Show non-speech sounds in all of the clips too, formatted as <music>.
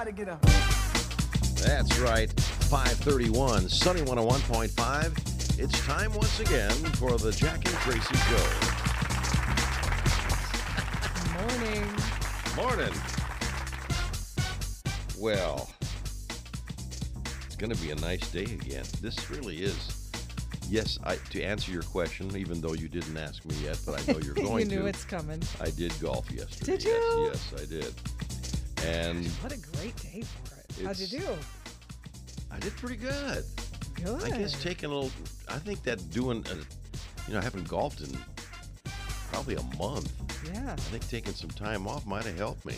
Everybody get up. That's right. 531, Sunny 101.5. It's time once again for the Jack and Traci Show. Morning. Morning. Well, it's going to be a nice day again. This really is. Yes, I, to answer your question, even though you didn't ask me yet, but I know you're <laughs> going to. you knew to. it's coming. I did golf yesterday. Did you? Yes, yes, I did. And What a great day for it. How'd you do? I did pretty good. Good. I guess taking a little. I think that doing, a, you know, I haven't golfed in probably a month. Yeah. I think taking some time off might have helped me.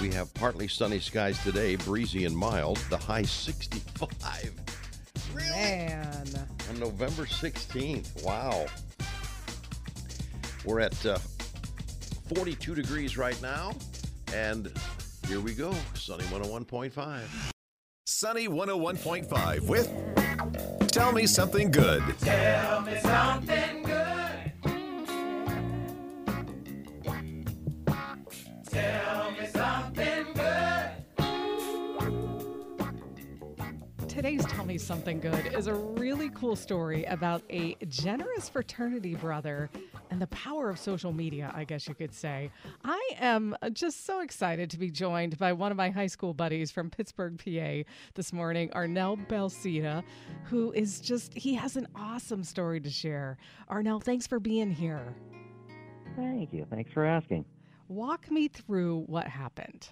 We have partly sunny skies today, breezy and mild. The high 65. Really? Man. On November 16th. Wow. We're at uh, 42 degrees right now. And here we go. Sunny 101.5. Sunny 101.5 with Tell Me Something Good. Tell me something good. Tell me something good. Today's Tell Me Something Good is a really cool story about a generous fraternity brother and the power of social media, I guess you could say. I am just so excited to be joined by one of my high school buddies from Pittsburgh, PA this morning, Arnell Belcita, who is just, he has an awesome story to share. Arnell, thanks for being here. Thank you. Thanks for asking. Walk me through what happened.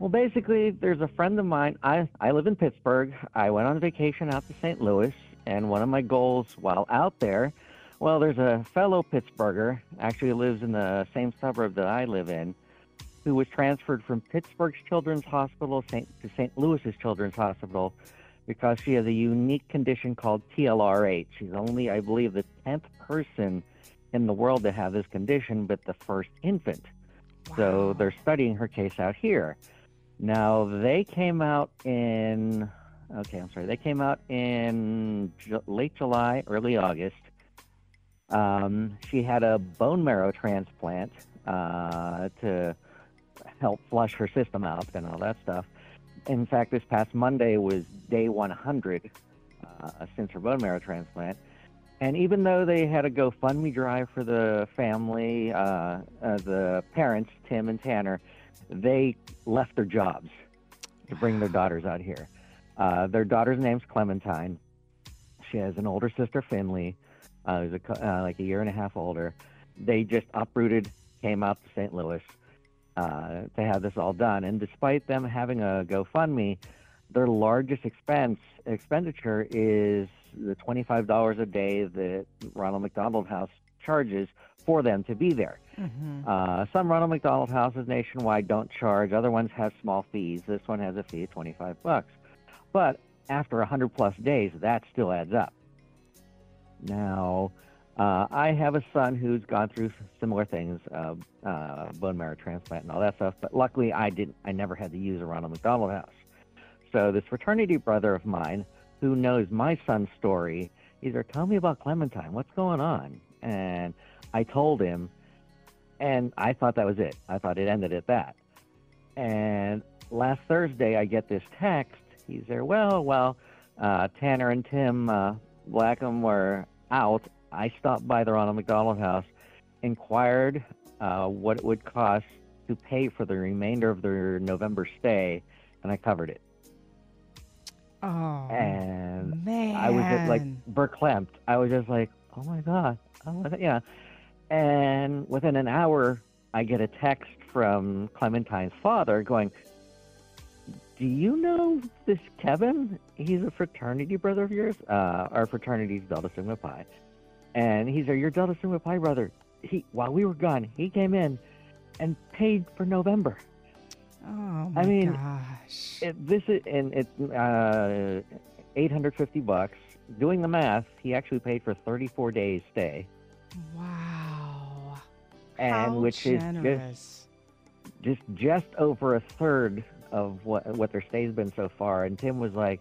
Well, basically, there's a friend of mine. I, I live in Pittsburgh. I went on vacation out to St. Louis, and one of my goals while out there, well, there's a fellow Pittsburgher, actually lives in the same suburb that I live in, who was transferred from Pittsburgh's Children's Hospital to St. Louis's Children's Hospital because she has a unique condition called TLR8. She's only, I believe, the 10th person in the world to have this condition, but the first infant. So they're studying her case out here. Now they came out in okay, I'm sorry. They came out in late July, early August. Um, she had a bone marrow transplant uh, to help flush her system out and all that stuff. In fact, this past Monday was day 100 uh, since her bone marrow transplant. And even though they had a GoFundMe drive for the family, uh, uh, the parents, Tim and Tanner, they left their jobs to bring their daughters out here. Uh, their daughter's name's Clementine. She has an older sister, Finley, uh, who's a, uh, like a year and a half older. They just uprooted, came out to St. Louis uh, to have this all done. And despite them having a GoFundMe, their largest expense expenditure is the twenty-five dollars a day that Ronald McDonald House charges for them to be there. Mhm. Uh, some Ronald McDonald houses nationwide don't charge. Other ones have small fees. This one has a fee of 25 bucks. But after 100 plus days, that still adds up. Now, uh, I have a son who's gone through similar things, uh, uh, bone marrow transplant and all that stuff. But luckily, I didn't. I never had to use a Ronald McDonald House. So this fraternity brother of mine, who knows my son's story, he's like, "Tell me about Clementine. What's going on?" And I told him, and I thought that was it. I thought it ended at that. And last Thursday, I get this text. He's there. Well, well, uh, Tanner and Tim uh, Blackham were out. I stopped by the Ronald McDonald House, inquired uh, what it would cost to pay for the remainder of their November stay, and I covered it. Oh, And man. I was just like verklempt. I was just like, oh my god, oh my god, yeah. And within an hour, I get a text from Clementine's father going, "Do you know this Kevin? He's a fraternity brother of yours. Uh, our fraternity's Delta Sigma Pi, and he's our your Delta Sigma Pi brother. He while we were gone, he came in and paid for November. oh my mean, gosh. It, this is and it's uh, 850 bucks. Doing the math, he actually paid for 34 days stay, wow. and How which generous. is just just just over a third of what what their stay's been so far. And Tim was like,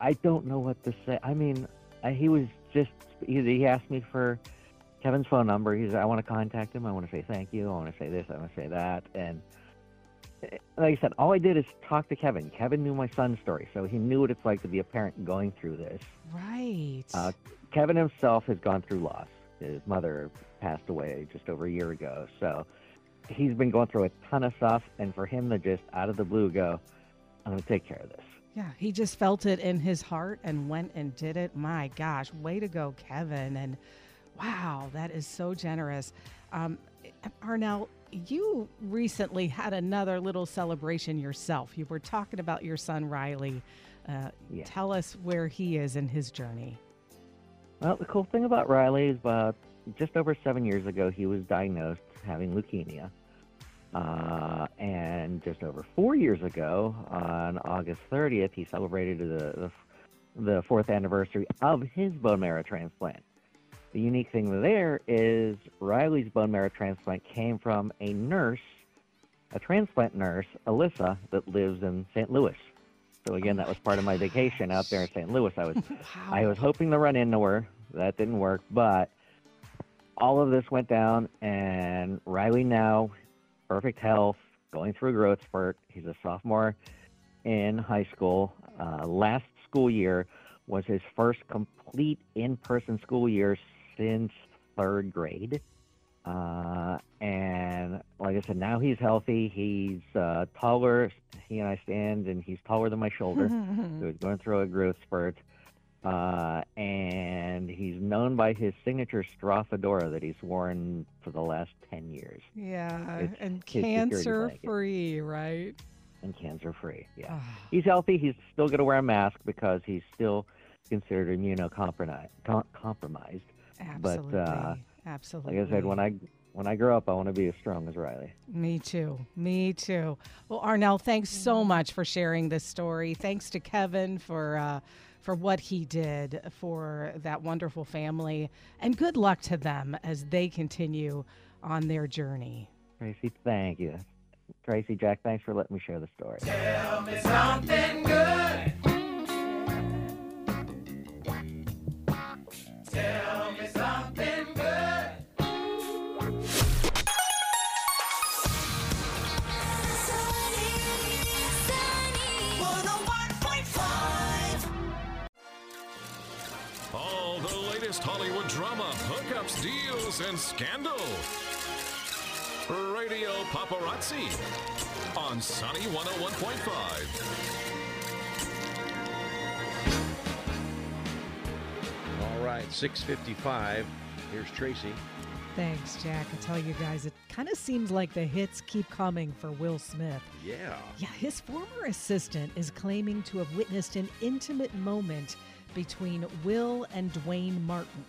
I don't know what to say. I mean, I, he was just he, he asked me for Kevin's phone number. He's I want to contact him. I want to say thank you. I want to say this. I want to say that. And like I said, all I did is talk to Kevin. Kevin knew my son's story, so he knew what it's like to be a parent going through this. Right. Uh, Kevin himself has gone through loss. His mother passed away just over a year ago, so he's been going through a ton of stuff. And for him to just out of the blue go, "I'm going to take care of this," yeah, he just felt it in his heart and went and did it. My gosh, way to go, Kevin. And wow, that is so generous. Um, Arnell, you recently had another little celebration yourself. You were talking about your son, Riley. Uh, Yeah. Tell us where he is in his journey. Well, the cool thing about Riley is about just over seven years ago, he was diagnosed having leukemia. Uh, and just over four years ago, on August 30th, he celebrated the, the, the fourth anniversary of his bone marrow transplant. The unique thing there is Riley's bone marrow transplant came from a nurse, a transplant nurse, Alyssa, that lives in St. Louis. So again, that was part of my vacation out there in St. Louis. I was <laughs> Wow. I was hoping to run into her. That didn't work, but all of this went down, and Riley now, perfect health, going through a growth spurt. He's a sophomore in high school. Uh, last school year was his first complete in-person school year since third grade. Uh, and like I said, now he's healthy. He's uh, taller. He and I stand, and he's taller than my shoulder. <laughs> So he's going through a growth spurt. Uh, and he's known by his signature straw fedora that he's worn for the last 10 years yeah, It's and cancer free, right? and cancer free. Yeah. Ah, He's healthy. He's still going to wear a mask because he's still considered immunocompromised. Com- compromised. absolutely. But, uh, absolutely. Like I said, when I when I grow up, I want to be as strong as Riley. Me too. Me too. Well, Arnell, thanks so much for sharing this story. Thanks to Kevin for uh, for what he did for that wonderful family, and good luck to them as they continue on their journey. Traci, thank you. Traci, Jack, thanks for letting me share the story. Deals, and scandal. Radio Paparazzi on Sunny 101.5. All right, 655. Here's Traci. Thanks, Jack. I tell you guys, it kind of seems like the hits keep coming for Will Smith. Yeah. Yeah, his former assistant is claiming to have witnessed an intimate moment between Will and Duane Martin.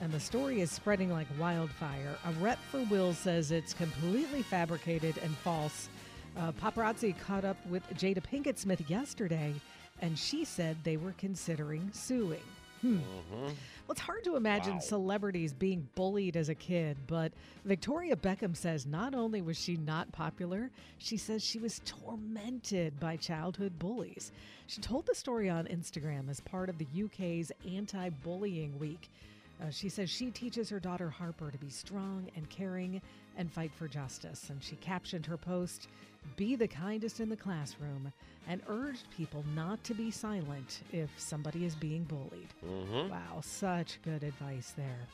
And the story is spreading like wildfire. A rep for Will says it's completely fabricated and false. Uh, paparazzi caught up with Jada Pinkett Smith yesterday, and she said they were considering suing. Hmm. Well, it's hard to imagine celebrities being bullied as a kid, but Victoria Beckham says not only was she not popular, she says she was tormented by childhood bullies. She told the story on Instagram as part of the UK's Anti Bullying Week. Uh, she says she teaches her daughter Harper to be strong and caring and fight for justice. And she captioned her post, Be the kindest in the classroom, and urged people not to be silent if somebody is being bullied. Wow, such good advice there.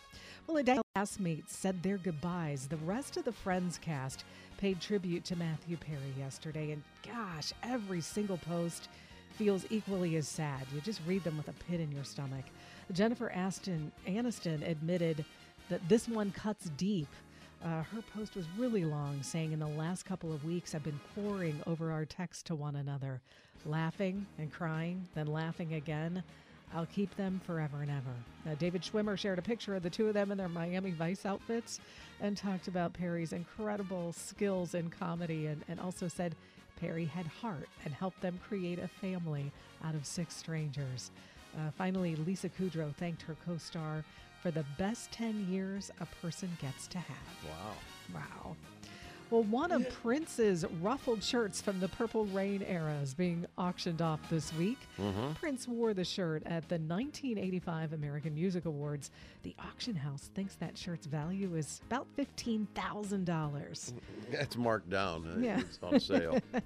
Well, a day classmates said their goodbyes. The rest of the Friends cast paid tribute to Matthew Perry yesterday, and gosh, every single post feels equally as sad. You just read them with a pit in your stomach. Jennifer Aston Aniston admitted that this one cuts deep. Uh, her post was really long, saying, In the last couple of weeks, I've been poring over our texts to one another, laughing and crying, then laughing again. I'll keep them forever and ever. Uh, David Schwimmer shared a picture of the two of them in their Miami Vice outfits and talked about Perry's incredible skills in comedy and, and also said Perry had heart and helped them create a family out of six strangers. Uh, finally, Lisa Kudrow thanked her co star for the best 10 years a person gets to have. Wow. Wow. Well, one of Prince's ruffled shirts from the Purple Rain era is being auctioned off this week. Prince wore the shirt at the 1985 American Music Awards. The auction house thinks that shirt's value is about $15,000. That's marked down. Yeah. It's on sale. <laughs>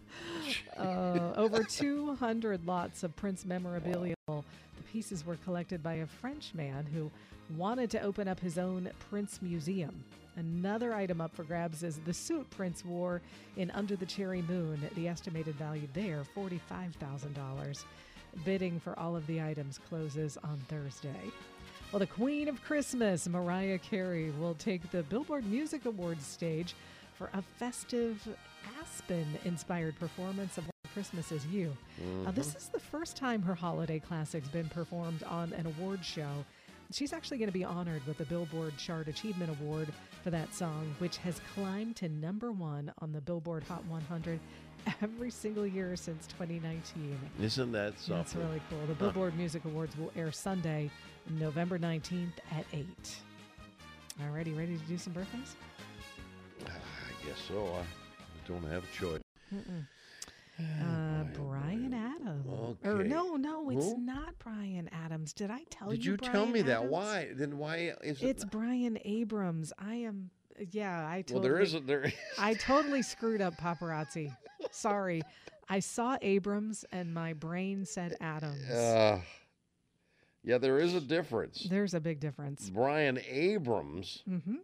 Uh, over 200 lots of Prince memorabilia. The pieces were collected by a French man who wanted to open up his own Prince museum. Another item up for grabs is the suit Prince wore in Under the Cherry Moon. The estimated value there, $45,000. Bidding for all of the items closes on Thursday. Well, the Queen of Christmas, Mariah Carey, will take the Billboard Music Awards stage for a festive Aspen inspired performance of Christmas is You. Now, this mm-hmm. is the first time her holiday classic's been performed on an award show. She's actually going to be honored with the Billboard Chart Achievement Award for that song, which has climbed to number one on the Billboard Hot 100 every single year since 2019. Isn't that something? That's really cool. The Billboard Music Awards will air Sunday, November 19th at 8. Alrighty, ready to do some birthdays? Ah, I guess so. I don't have a choice. Uh, Bryan Adams. Or no, no, it's Who? not Bryan Adams. Did I tell Did you? Did you tell Bryan me that? Why? Then why is it? It's Bryan Abrams. I am. Yeah, I well, totally. there isn't. There. <laughs> I totally screwed up paparazzi. Sorry. I saw Abrams and my brain said Adams. Uh, yeah, there is a difference. There's a big difference. Bryan Abrams Mm-hmm.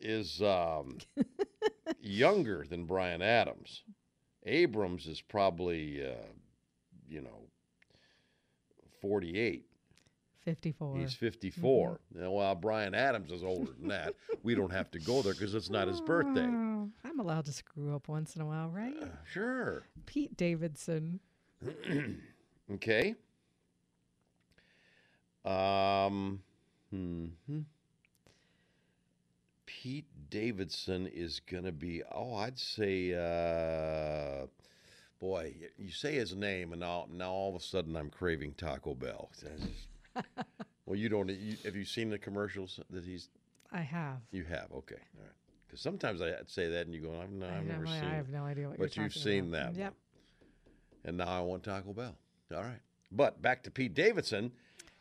is um, <laughs> younger than Bryan Adams. Abrams is probably, uh, you know, 48. 54. He's 54. Now, while Bryan Adams is older than that, we don't have to go there because it's not his birthday. I'm allowed to screw up once in a while, right? Uh, sure. Pete Davidson. <clears throat> Okay. Um, hmm. Pete Davidson is going to be, oh, I'd say, uh, boy, you say his name, and now, now all of a sudden I'm craving Taco Bell. <laughs> Well, you don't, you, have you seen the commercials that he's, I have. you have, okay, all right. Because sometimes I say that and you go, I've, no, I've never seen I have no idea what But you're you've seen about. that Yep. and now I want Taco Bell. All right. But back to Pete Davidson.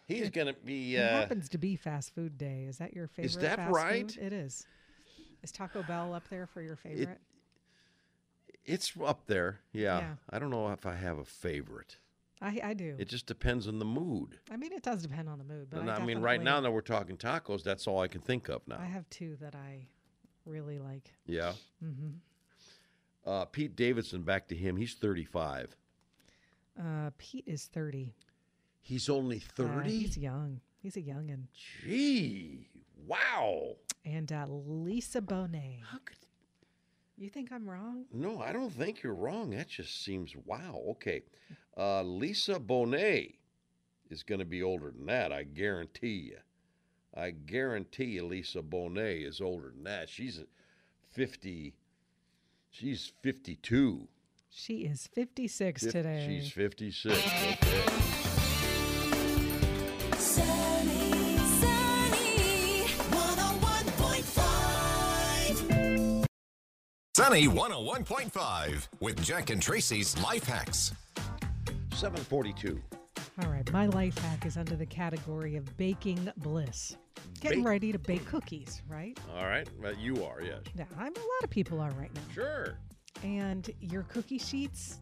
He's going to be. It Uh, happens to be fast food day. Is that your favorite? Is that right? Food? It is. Is Taco Bell up there for your favorite? it's up there. Yeah. Yeah. I don't know if I have a favorite. I, I do. It just depends on the mood. I mean, it does depend on the mood, but I, I, mean, right now that we're talking tacos, that's all I can think of now. I have two that I really like. yeah. hmm Uh, Pete Davidson, back to him. He's 35. Uh, Pete is thirty. He's only Uh, 30? he's young. He's a youngin. Gee. Wow. And uh, Lisa Bonet. How could. You think I'm wrong? No, I don't think you're wrong. That just seems wow. Okay. Uh, Lisa Bonet is going to be older than that. I guarantee you. I guarantee you Lisa Bonet is older than that. She's 50. She's 52. She is 56 Fif- today. She's 56. Okay. Sunny 101.5 with Jack and Traci's Life Hacks. 742. All right, my life hack is under the category of baking bliss. Getting Bake- ready to bake cookies, right? All right. Well, you are, yes. Yeah, I'm a lot of people are right now. Sure. And your cookie sheets,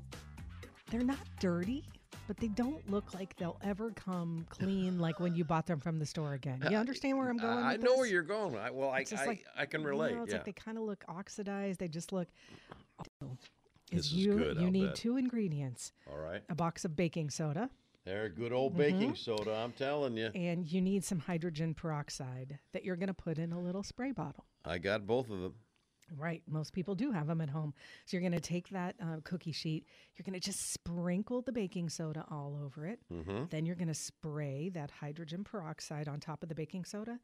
they're not dirty, but they don't look like they'll ever come clean <sighs> like when you bought them from the store again. You uh, understand where I'm going? I, I know where you're going. I, well, I, I, like, I can you relate. know, it's yeah. like they kind of look oxidized. They just look. This is you, good, You I'll need bet. two ingredients: All right. a box of baking soda, There, good old baking mm-hmm. soda. I'm telling you. and you need some hydrogen peroxide that you're going to put in a little spray bottle. I got both of them. Right. Most people do have them at home. So you're going to take that uh, cookie sheet, you're going to just sprinkle the baking soda all over it. Mm-hmm. Then you're going to spray that hydrogen peroxide on top of the baking soda.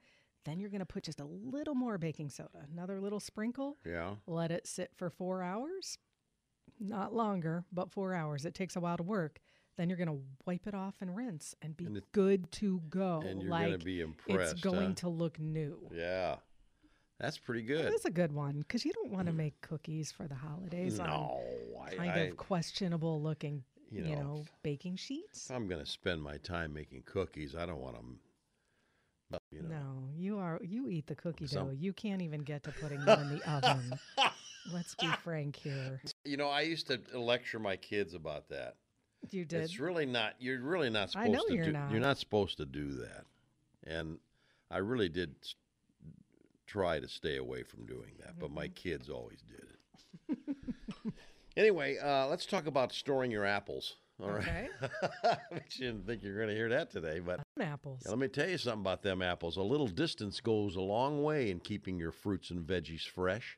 Then you're going to put just a little more baking soda, another little sprinkle. Yeah. Let it sit for four hours. Not longer, but four hours. It takes a while to work. Then you're going to wipe it off and rinse and be And it- good to go. And you're like gonna be impressed. it's going huh? to look new. Yeah. That's pretty good. That is a good one because you don't want to mm. make cookies for the holidays on no, I, kind I, of questionable looking, you you know, know, baking sheets. I'm going to spend my time making cookies, I don't want them. You know, No, you are you eat the cookie Some- dough. You can't even get to putting them in the <laughs> oven. Let's be frank here. you know, I used to lecture my kids about that. You did. It's really not. You're really not supposed I know to you're do. not. You're not supposed to do that. And I really did try to stay away from doing that, but Mm-hmm. my kids always did it. <laughs> anyway, uh, let's talk about storing your apples. All right. Okay. <laughs> I didn't think you were going to hear that today, but Apples. yeah, let me tell you something about them apples. A little distance goes a long way in keeping your fruits and veggies fresh.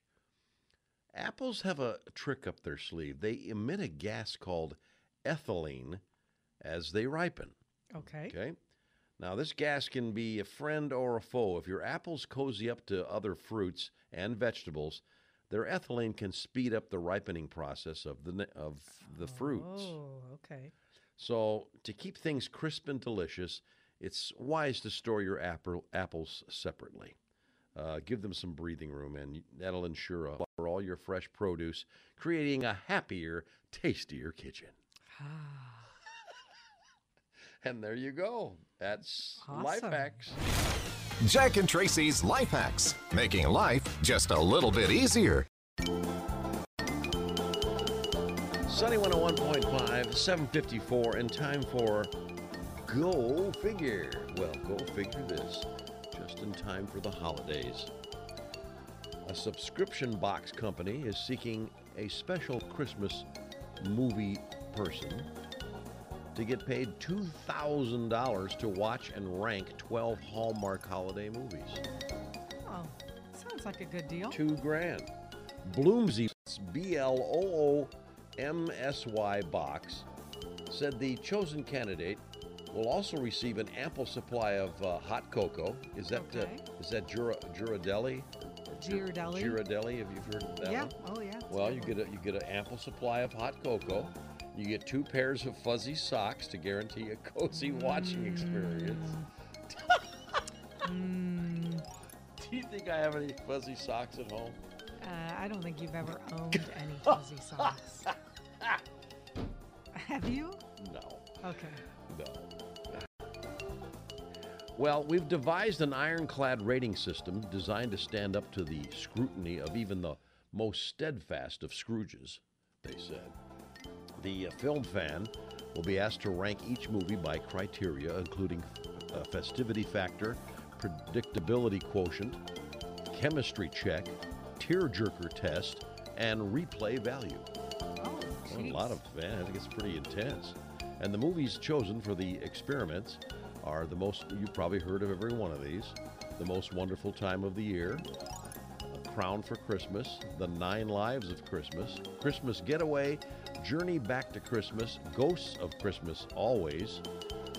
Apples have a trick up their sleeve. They emit a gas called ethylene as they ripen. Okay. Okay. Now, this gas can be a friend or a foe. If your apples cozy up to other fruits and vegetables, their ethylene can speed up the ripening process of the of the fruits. Oh, okay. So, to keep things crisp and delicious, it's wise to store your apple, apples separately. Uh, give them some breathing room, and that'll ensure a, for all your fresh produce, creating a happier, tastier kitchen. And there you go. That's life hacks. Jack and Traci's Life Hacks, making life just a little bit easier. Sunny 101.5, 754, and time for Go Figure. Well, go figure this. Just in time for the holidays. A subscription box company is seeking a special Christmas movie person to get paid $2,000 to watch and rank 12 Hallmark holiday movies. Oh, sounds like a good deal. Two grand. Bloomsy, B L O O M S Y box, said the chosen candidate will also receive an ample supply of uh, hot cocoa. Is that uh, Okay. is that Jura, Ghirardelli? Ghirardelli. Ghirardelli, have you heard of that yeah. one? Oh, yeah. Well, you get a you get an ample supply of hot cocoa. You get two pairs of fuzzy socks to guarantee a cozy watching experience. Mm, Do you think I have any fuzzy socks at home? uh, I don't think you've ever owned any fuzzy <laughs> socks. Have you? No. Okay. No. Well, we've devised an ironclad rating system designed to stand up to the scrutiny of even the most steadfast of Scrooges, they said. The uh, film fan will be asked to rank each movie by criteria, including uh, festivity factor, predictability quotient, chemistry check, tearjerker test, and replay value. Oh, Well, a lot of, man, I think it's pretty intense. And the movies chosen for the experiments are the most, you probably heard of every one of these The Most Wonderful Time of the Year, A Crown for Christmas, The Nine Lives of Christmas, Christmas Getaway, Journey Back to Christmas, Ghosts of Christmas Always,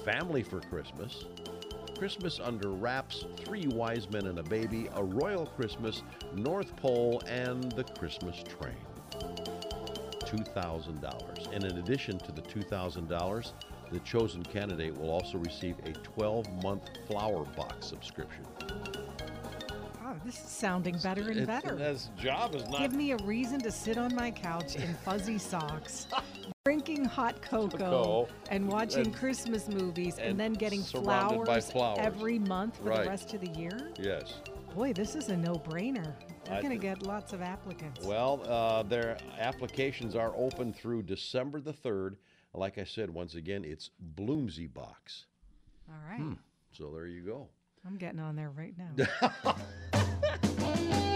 Family for Christmas, Christmas Under Wraps, Three Wise Men and a Baby, A Royal Christmas, North Pole, and The Christmas Train. $2,000. And in addition to the $2,000, the chosen candidate will also receive a 12 month flower box subscription. Oh, this is sounding better and better. His job is not. Give me a reason to sit on my couch in <laughs> fuzzy socks, drinking hot cocoa, and watching and- Christmas movies, and, and then getting flowers, flowers. every month for Right. the rest of the year. Yes. Boy, this is a no-brainer. They're going to get lots of applicants. Well, uh, their applications are open through December the 3rd. Like I said, once again, it's Bloomsy Box. All right. So there you go. I'm getting on there right now. <laughs> <laughs>